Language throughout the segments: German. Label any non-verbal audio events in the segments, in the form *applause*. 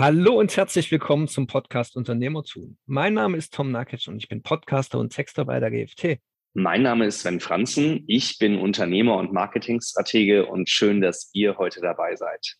Hallo und herzlich willkommen zum Podcast Unternehmertun. Mein Name ist Tom Nakic und ich bin Podcaster und Texter bei der GFT. Mein Name ist Sven Franzen. Ich bin Unternehmer und Marketingstratege und schön, dass ihr heute dabei seid.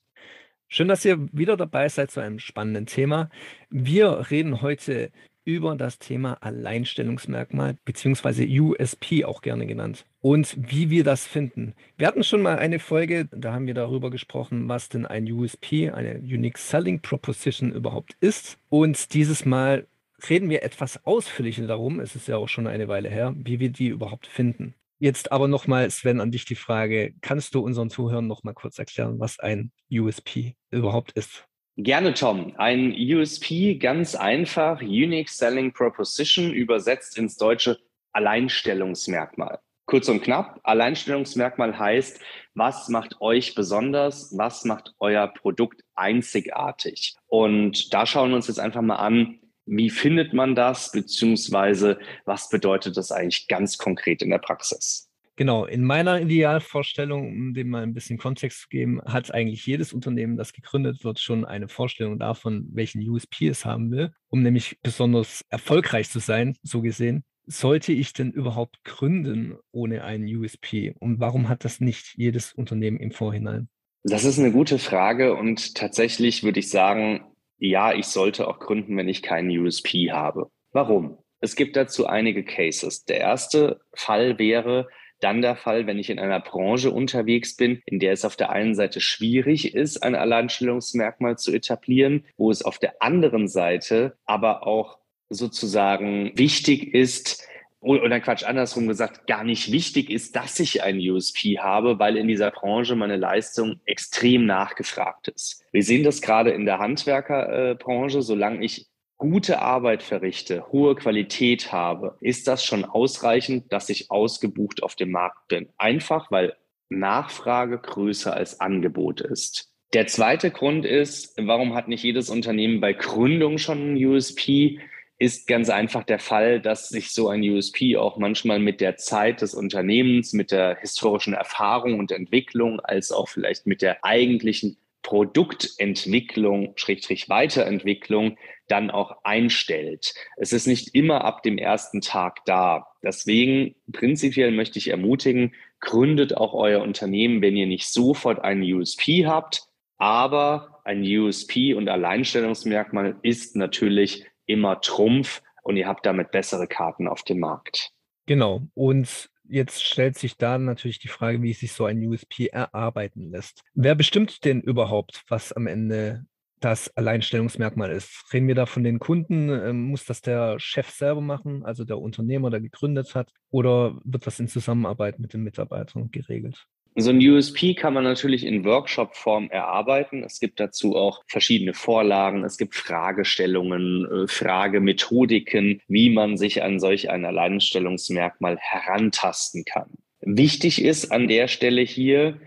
Schön, dass ihr wieder dabei seid zu einem spannenden Thema. Wir reden heute über das Thema Alleinstellungsmerkmal beziehungsweise USP auch gerne genannt und wie wir das finden. Wir hatten schon mal eine Folge, da haben wir darüber gesprochen, was denn ein USP, eine Unique Selling Proposition überhaupt ist. Und dieses Mal reden wir etwas ausführlicher darum, es ist ja auch schon eine Weile her, wie wir die überhaupt finden. Jetzt aber nochmal, Sven, an dich die Frage, kannst du unseren Zuhörern nochmal kurz erklären, was ein USP überhaupt ist? Gerne, Tom. Ein USP, ganz einfach, Unique Selling Proposition, übersetzt ins Deutsche Alleinstellungsmerkmal. Kurz und knapp, Alleinstellungsmerkmal heißt, was macht euch besonders, was macht euer Produkt einzigartig? Und da schauen wir uns jetzt einfach mal an, wie findet man das, beziehungsweise was bedeutet das eigentlich ganz konkret in der Praxis? Genau, in meiner Idealvorstellung, um dem mal ein bisschen Kontext zu geben, hat eigentlich jedes Unternehmen, das gegründet wird, schon eine Vorstellung davon, welchen USP es haben will, um nämlich besonders erfolgreich zu sein, so gesehen. Sollte ich denn überhaupt gründen ohne einen USP? Und warum hat das nicht jedes Unternehmen im Vorhinein? Das ist eine gute Frage und tatsächlich würde ich sagen, ja, ich sollte auch gründen, wenn ich keinen USP habe. Warum? Es gibt dazu einige Cases. Der erste Fall wäre, dann der Fall, wenn ich in einer Branche unterwegs bin, in der es auf der einen Seite schwierig ist, ein Alleinstellungsmerkmal zu etablieren, wo es auf der anderen Seite aber auch sozusagen wichtig ist, oder Quatsch, andersrum gesagt, gar nicht wichtig ist, dass ich ein USP habe, weil in dieser Branche meine Leistung extrem nachgefragt ist. Wir sehen das gerade in der Handwerkerbranche, solange ich gute Arbeit verrichte, hohe Qualität habe, ist das schon ausreichend, dass ich ausgebucht auf dem Markt bin. Einfach, weil Nachfrage größer als Angebot ist. Der zweite Grund ist, warum hat nicht jedes Unternehmen bei Gründung schon ein USP? Ist ganz einfach der Fall, dass sich so ein USP auch manchmal mit der Zeit des Unternehmens, mit der historischen Erfahrung und Entwicklung, als auch vielleicht mit der eigentlichen Produktentwicklung, Schrägstrich Weiterentwicklung dann auch einstellt. Es ist nicht immer ab dem ersten Tag da. Deswegen prinzipiell möchte ich ermutigen, gründet auch euer Unternehmen, wenn ihr nicht sofort einen USP habt. Aber ein USP und Alleinstellungsmerkmal ist natürlich immer Trumpf und ihr habt damit bessere Karten auf dem Markt. Genau. Und Jetzt stellt sich da natürlich die Frage, wie sich so ein USP erarbeiten lässt. Wer bestimmt denn überhaupt, was am Ende das Alleinstellungsmerkmal ist? Reden wir da von den Kunden? Ähm, muss das der Chef selber machen, also der Unternehmer, der gegründet hat? Oder wird das in Zusammenarbeit mit den Mitarbeitern geregelt? So ein USP kann man natürlich in Workshop-Form erarbeiten. Es gibt dazu auch verschiedene Vorlagen. Es gibt Fragestellungen, äh, Fragemethodiken, wie man sich an solch ein Alleinstellungsmerkmal herantasten kann. Wichtig ist an der Stelle hier,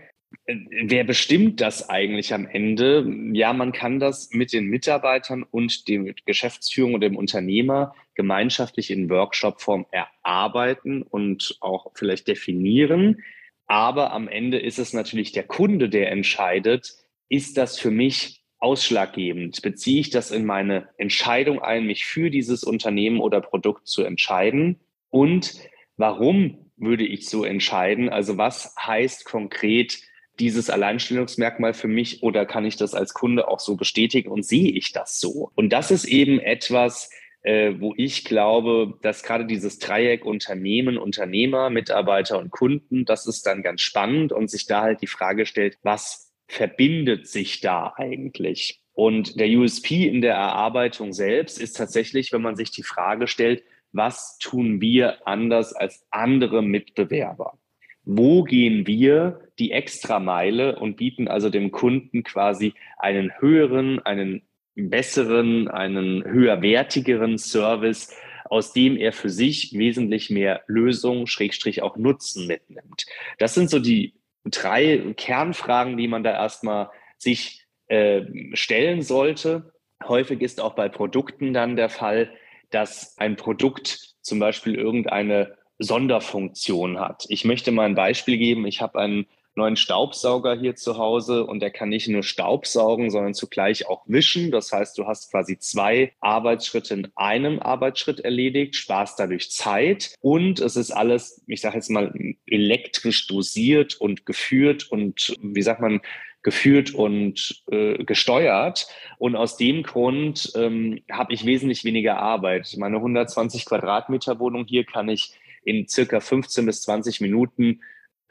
äh, Wer bestimmt das eigentlich am Ende? Ja, man kann das mit den Mitarbeitern und dem Geschäftsführung und dem Unternehmer gemeinschaftlich in Workshop-Form erarbeiten und auch vielleicht definieren. Aber am Ende ist es natürlich der Kunde, der entscheidet, ist das für mich ausschlaggebend? Beziehe ich das in meine Entscheidung ein, mich für dieses Unternehmen oder Produkt zu entscheiden? Und warum würde ich so entscheiden? Also was heißt konkret dieses Alleinstellungsmerkmal für mich oder kann ich das als Kunde auch so bestätigen und sehe ich das so? Und das ist eben etwas, äh, wo ich glaube, dass gerade dieses Dreieck Unternehmen, Unternehmer, Mitarbeiter und Kunden, das ist dann ganz spannend und sich da halt die Frage stellt, was verbindet sich da eigentlich? Und der USP in der Erarbeitung selbst ist tatsächlich, wenn man sich die Frage stellt, was tun wir anders als andere Mitbewerber? Wo gehen wir die Extrameile und bieten also dem Kunden quasi einen höheren, einen besseren, einen höherwertigeren Service, aus dem er für sich wesentlich mehr Lösung, Schrägstrich auch Nutzen mitnimmt. Das sind so die drei Kernfragen, die man da erstmal sich äh, stellen sollte. Häufig ist auch bei Produkten dann der Fall, dass ein Produkt zum Beispiel irgendeine Sonderfunktion hat. Ich möchte mal ein Beispiel geben. Ich habe ein neuen Staubsauger hier zu Hause und der kann nicht nur Staubsaugen, sondern zugleich auch wischen. Das heißt, du hast quasi zwei Arbeitsschritte in einem Arbeitsschritt erledigt, sparst dadurch Zeit und es ist alles, ich sage jetzt mal, elektrisch dosiert und geführt und wie sagt man, geführt und äh, gesteuert. Und aus dem Grund ähm, habe ich wesentlich weniger Arbeit. Meine 120 Quadratmeter Wohnung hier kann ich in circa 15 bis 20 Minuten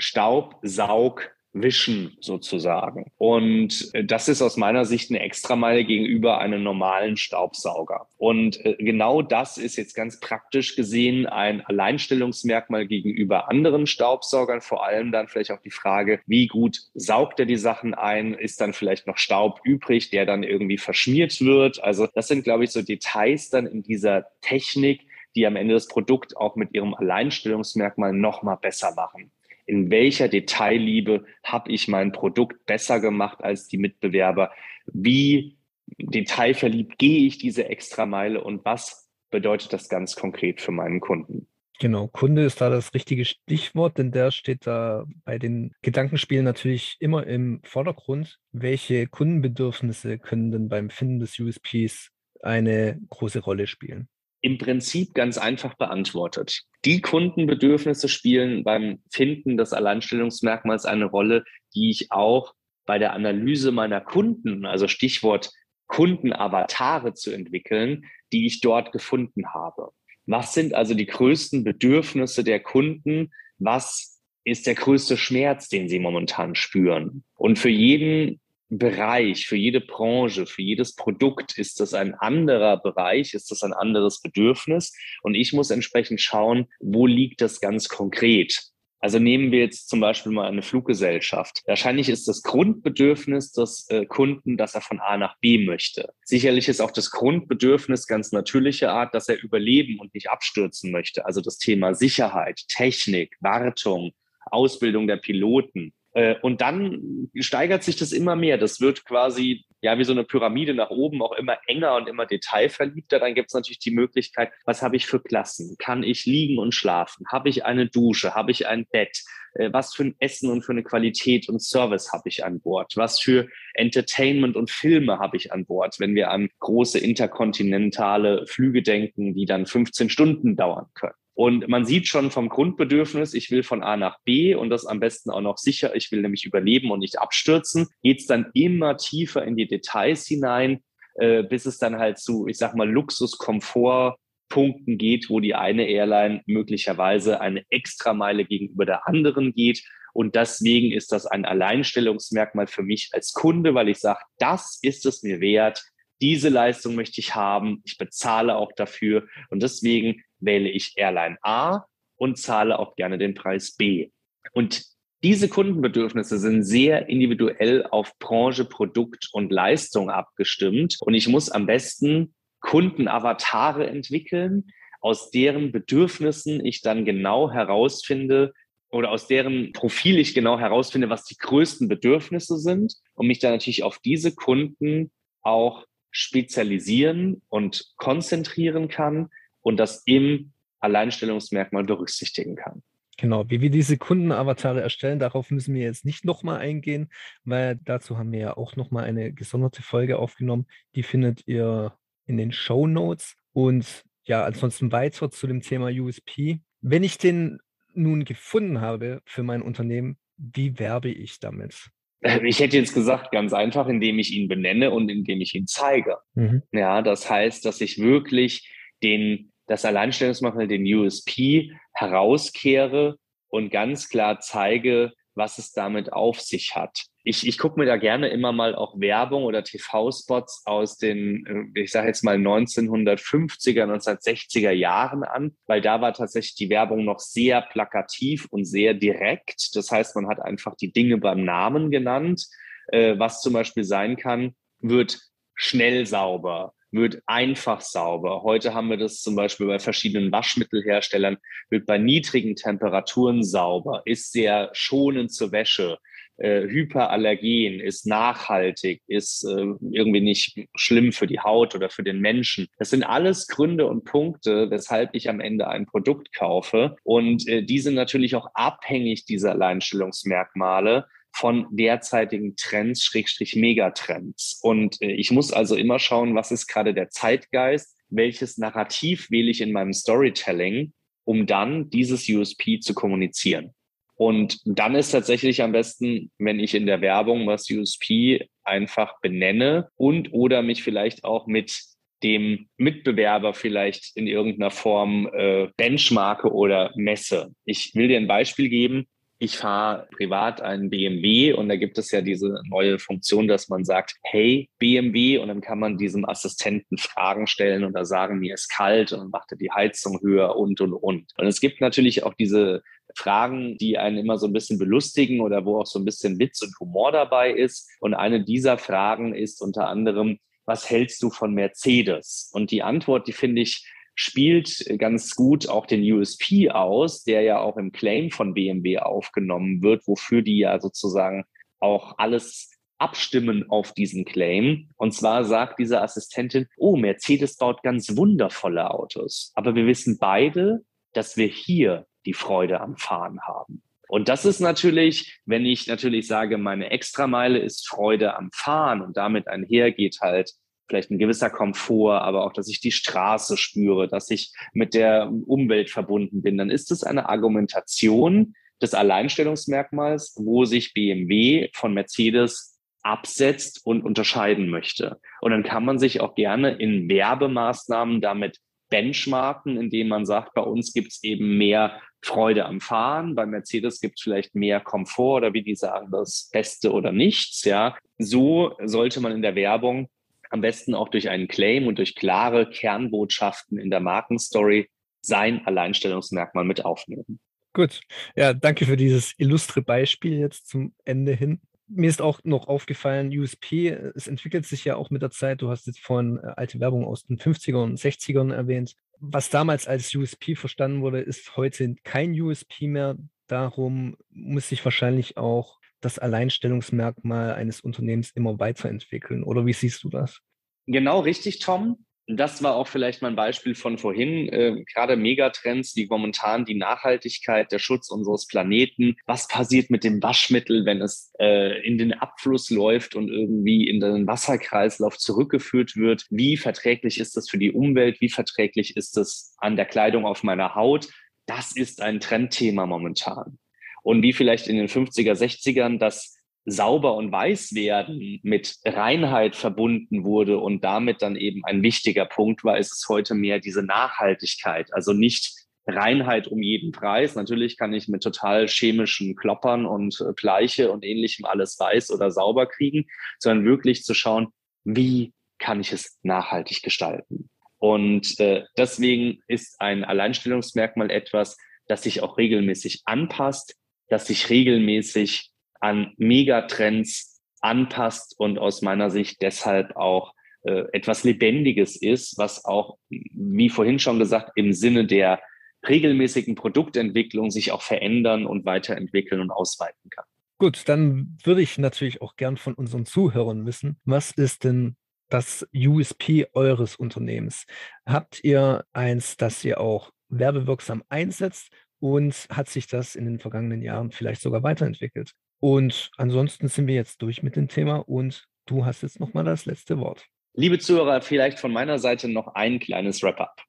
Staub, Saug, Wischen sozusagen. Und äh, das ist aus meiner Sicht eine Extrameile gegenüber einem normalen Staubsauger. Und äh, genau das ist jetzt ganz praktisch gesehen ein Alleinstellungsmerkmal gegenüber anderen Staubsaugern. Vor allem dann vielleicht auch die Frage, wie gut saugt er die Sachen ein? Ist dann vielleicht noch Staub übrig, der dann irgendwie verschmiert wird? Also das sind, glaube ich, so Details dann in dieser Technik, die am Ende das Produkt auch mit ihrem Alleinstellungsmerkmal noch mal besser machen in welcher Detailliebe habe ich mein Produkt besser gemacht als die Mitbewerber, wie detailverliebt gehe ich diese Extrameile und was bedeutet das ganz konkret für meinen Kunden. Genau, Kunde ist da das richtige Stichwort, denn der steht da bei den Gedankenspielen natürlich immer im Vordergrund. Welche Kundenbedürfnisse können denn beim Finden des USPs eine große Rolle spielen? Im Prinzip ganz einfach beantwortet. Die Kundenbedürfnisse spielen beim Finden des Alleinstellungsmerkmals eine Rolle, die ich auch bei der Analyse meiner Kunden, also Stichwort Kundenavatare zu entwickeln, die ich dort gefunden habe. Was sind also die größten Bedürfnisse der Kunden? Was ist der größte Schmerz, den sie momentan spüren? Und für jeden Bereich, für jede Branche, für jedes Produkt ist das ein anderer Bereich, ist das ein anderes Bedürfnis. Und ich muss entsprechend schauen, wo liegt das ganz konkret. Also nehmen wir jetzt zum Beispiel mal eine Fluggesellschaft. Wahrscheinlich ist das Grundbedürfnis des äh, Kunden, dass er von A nach B möchte. Sicherlich ist auch das Grundbedürfnis ganz natürliche Art, dass er überleben und nicht abstürzen möchte. Also das Thema Sicherheit, Technik, Wartung, Ausbildung der Piloten. Äh, und dann steigert sich das immer mehr. Das wird quasi ja wie so eine Pyramide nach oben auch immer enger und immer detailverliebter. Dann gibt es natürlich die Möglichkeit, was habe ich für Klassen? Kann ich liegen und schlafen? Habe ich eine Dusche? Habe ich ein Bett? Äh, was für ein Essen und für eine Qualität und Service habe ich an Bord? Was für Entertainment und Filme habe ich an Bord, wenn wir an große interkontinentale Flüge denken, die dann 15 Stunden dauern können? Und man sieht schon vom Grundbedürfnis, ich will von A nach B und das am besten auch noch sicher, ich will nämlich überleben und nicht abstürzen, geht es dann immer tiefer in die Details hinein, äh, bis es dann halt zu, ich sag mal, Luxus-Komfort-Punkten geht, wo die eine Airline möglicherweise eine Extrameile gegenüber der anderen geht. Und deswegen ist das ein Alleinstellungsmerkmal für mich als Kunde, weil ich sage, das ist es mir wert, diese Leistung möchte ich haben, ich bezahle auch dafür. Und deswegen wähle ich Airline A und zahle auch gerne den Preis B. Und diese Kundenbedürfnisse sind sehr individuell auf Branche, Produkt und Leistung abgestimmt. Und ich muss am besten Kundenavatare entwickeln, aus deren Bedürfnissen ich dann genau herausfinde oder aus deren Profil ich genau herausfinde, was die größten Bedürfnisse sind und mich dann natürlich auf diese Kunden auch spezialisieren und konzentrieren kann und das im Alleinstellungsmerkmal berücksichtigen kann. Genau, wie wir diese Kundenavatare erstellen, darauf müssen wir jetzt nicht nochmal eingehen, weil dazu haben wir ja auch nochmal eine gesonderte Folge aufgenommen. Die findet ihr in den Show Notes. Und ja, ansonsten weiter zu dem Thema USP. Wenn ich den nun gefunden habe für mein Unternehmen, wie werbe ich damit? *laughs* Ich hätte jetzt gesagt, ganz einfach, indem ich ihn benenne und indem ich ihn zeige. Mhm. Ja, das heißt, dass ich wirklich den, das Alleinstellungsmerkmal, den USP herauskehre und ganz klar zeige, was es damit auf sich hat. Ich, ich gucke mir da gerne immer mal auch Werbung oder TV-Spots aus den, äh, ich sage jetzt mal 1950er, 1960er Jahren an, weil da war tatsächlich die Werbung noch sehr plakativ und sehr direkt. Das heißt, man hat einfach die Dinge beim Namen genannt. Äh, was zum Beispiel sein kann, wird schnell sauber, wird einfach sauber. Heute haben wir das zum Beispiel bei verschiedenen Waschmittelherstellern, wird bei niedrigen Temperaturen sauber, ist sehr schonend zur Wäsche, äh, hyperallergen, ist nachhaltig, ist äh, irgendwie nicht schlimm für die Haut oder für den Menschen. Das sind alles Gründe und Punkte, weshalb ich am Ende ein Produkt kaufe. Und äh, die sind natürlich auch abhängig dieser Alleinstellungsmerkmale von derzeitigen Trends, Schrägstrich Megatrends. Und äh, ich muss also immer schauen, was ist gerade der Zeitgeist, welches Narrativ wähle ich in meinem Storytelling, um dann dieses USP zu kommunizieren. Und dann ist tatsächlich am besten, wenn ich in der Werbung was USP einfach benenne und oder mich vielleicht auch mit dem Mitbewerber vielleicht in irgendeiner Form äh, benchmarke oder messe. Ich will dir ein Beispiel geben ich fahre privat einen BMW und da gibt es ja diese neue Funktion, dass man sagt, hey BMW und dann kann man diesem Assistenten Fragen stellen oder sagen, mir ist kalt und macht er die Heizung höher und und und. Und es gibt natürlich auch diese Fragen, die einen immer so ein bisschen belustigen oder wo auch so ein bisschen Witz und Humor dabei ist. Und eine dieser Fragen ist unter anderem, was hältst du von Mercedes? Und die Antwort, die finde ich spielt ganz gut auch den USP aus, der ja auch im Claim von BMW aufgenommen wird, wofür die ja sozusagen auch alles abstimmen auf diesen Claim. Und zwar sagt diese Assistentin, oh, Mercedes baut ganz wundervolle Autos. Aber wir wissen beide, dass wir hier die Freude am Fahren haben. Und das ist natürlich, wenn ich natürlich sage, meine Extrameile ist Freude am Fahren und damit einhergeht halt vielleicht ein gewisser Komfort, aber auch, dass ich die Straße spüre, dass ich mit der Umwelt verbunden bin, dann ist es eine Argumentation des Alleinstellungsmerkmals, wo sich BMW von Mercedes absetzt und unterscheiden möchte. Und dann kann man sich auch gerne in Werbemaßnahmen damit benchmarken, indem man sagt, bei uns gibt es eben mehr Freude am Fahren, bei Mercedes gibt es vielleicht mehr Komfort oder wie die sagen, das Beste oder nichts. Ja, so sollte man in der Werbung am besten auch durch einen Claim und durch klare Kernbotschaften in der Markenstory sein Alleinstellungsmerkmal mit aufnehmen. Gut, ja, danke für dieses illustre Beispiel jetzt zum Ende hin. Mir ist auch noch aufgefallen, USP, es entwickelt sich ja auch mit der Zeit. Du hast jetzt vorhin äh, alte Werbung aus den 50ern und 60ern erwähnt. Was damals als USP verstanden wurde, ist heute kein USP mehr. Darum muss sich wahrscheinlich auch das Alleinstellungsmerkmal eines Unternehmens immer weiterentwickeln. Oder wie siehst du das? Genau richtig, Tom. Das war auch vielleicht mein Beispiel von vorhin. Äh, gerade Megatrends, wie momentan die Nachhaltigkeit, der Schutz unseres Planeten. Was passiert mit dem Waschmittel, wenn es äh, in den Abfluss läuft und irgendwie in den Wasserkreislauf zurückgeführt wird? Wie verträglich ist das für die Umwelt? Wie verträglich ist das an der Kleidung auf meiner Haut? Das ist ein Trendthema momentan und wie vielleicht in den 50er, 60ern das sauber und weiß werden mit Reinheit verbunden wurde und damit dann eben ein wichtiger Punkt war, ist es heute mehr diese Nachhaltigkeit. Also nicht Reinheit um jeden Preis. Natürlich kann ich mit total chemischen Kloppern und Bleiche und ähnlichem alles weiß oder sauber kriegen, sondern wirklich zu schauen, wie kann ich es nachhaltig gestalten. Und äh, deswegen ist ein Alleinstellungsmerkmal etwas, das sich auch regelmäßig anpasst, das sich regelmäßig an Megatrends anpasst und aus meiner Sicht deshalb auch äh, etwas Lebendiges ist, was auch, wie vorhin schon gesagt, im Sinne der regelmäßigen Produktentwicklung sich auch verändern und weiterentwickeln und ausweiten kann. Gut, dann würde ich natürlich auch gern von unseren Zuhörern wissen, was ist denn das USP eures Unternehmens? Habt ihr eins, das ihr auch werbewirksam einsetzt und hat sich das in den vergangenen Jahren vielleicht sogar weiterentwickelt. Und ansonsten sind wir jetzt durch mit dem Thema und du hast jetzt nochmal das letzte Wort. Liebe Zuhörer, vielleicht von meiner Seite noch ein kleines Wrap-up.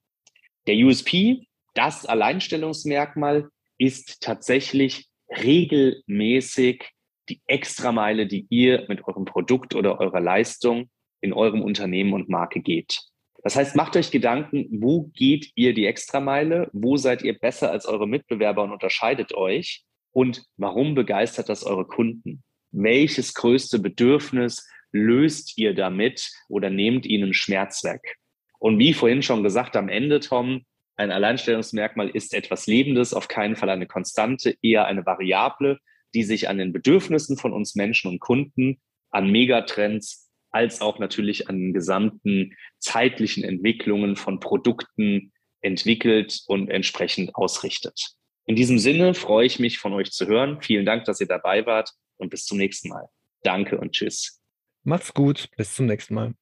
Der USP, das Alleinstellungsmerkmal, ist tatsächlich regelmäßig die Extrameile, die ihr mit eurem Produkt oder eurer Leistung in eurem Unternehmen und Marke geht. Das heißt, macht euch Gedanken, wo geht ihr die Extrameile? Wo seid ihr besser als eure Mitbewerber und unterscheidet euch? Und warum begeistert das eure Kunden? Welches größte Bedürfnis löst ihr damit oder nehmt ihnen Schmerz weg? Und wie vorhin schon gesagt, am Ende, Tom, ein Alleinstellungsmerkmal ist etwas Lebendes, auf keinen Fall eine Konstante, eher eine Variable, die sich an den Bedürfnissen von uns Menschen und Kunden, an Megatrends als auch natürlich an den gesamten zeitlichen Entwicklungen von Produkten entwickelt und entsprechend ausrichtet. In diesem Sinne freue ich mich von euch zu hören. Vielen Dank, dass ihr dabei wart und bis zum nächsten Mal. Danke und tschüss. Macht's gut, bis zum nächsten Mal.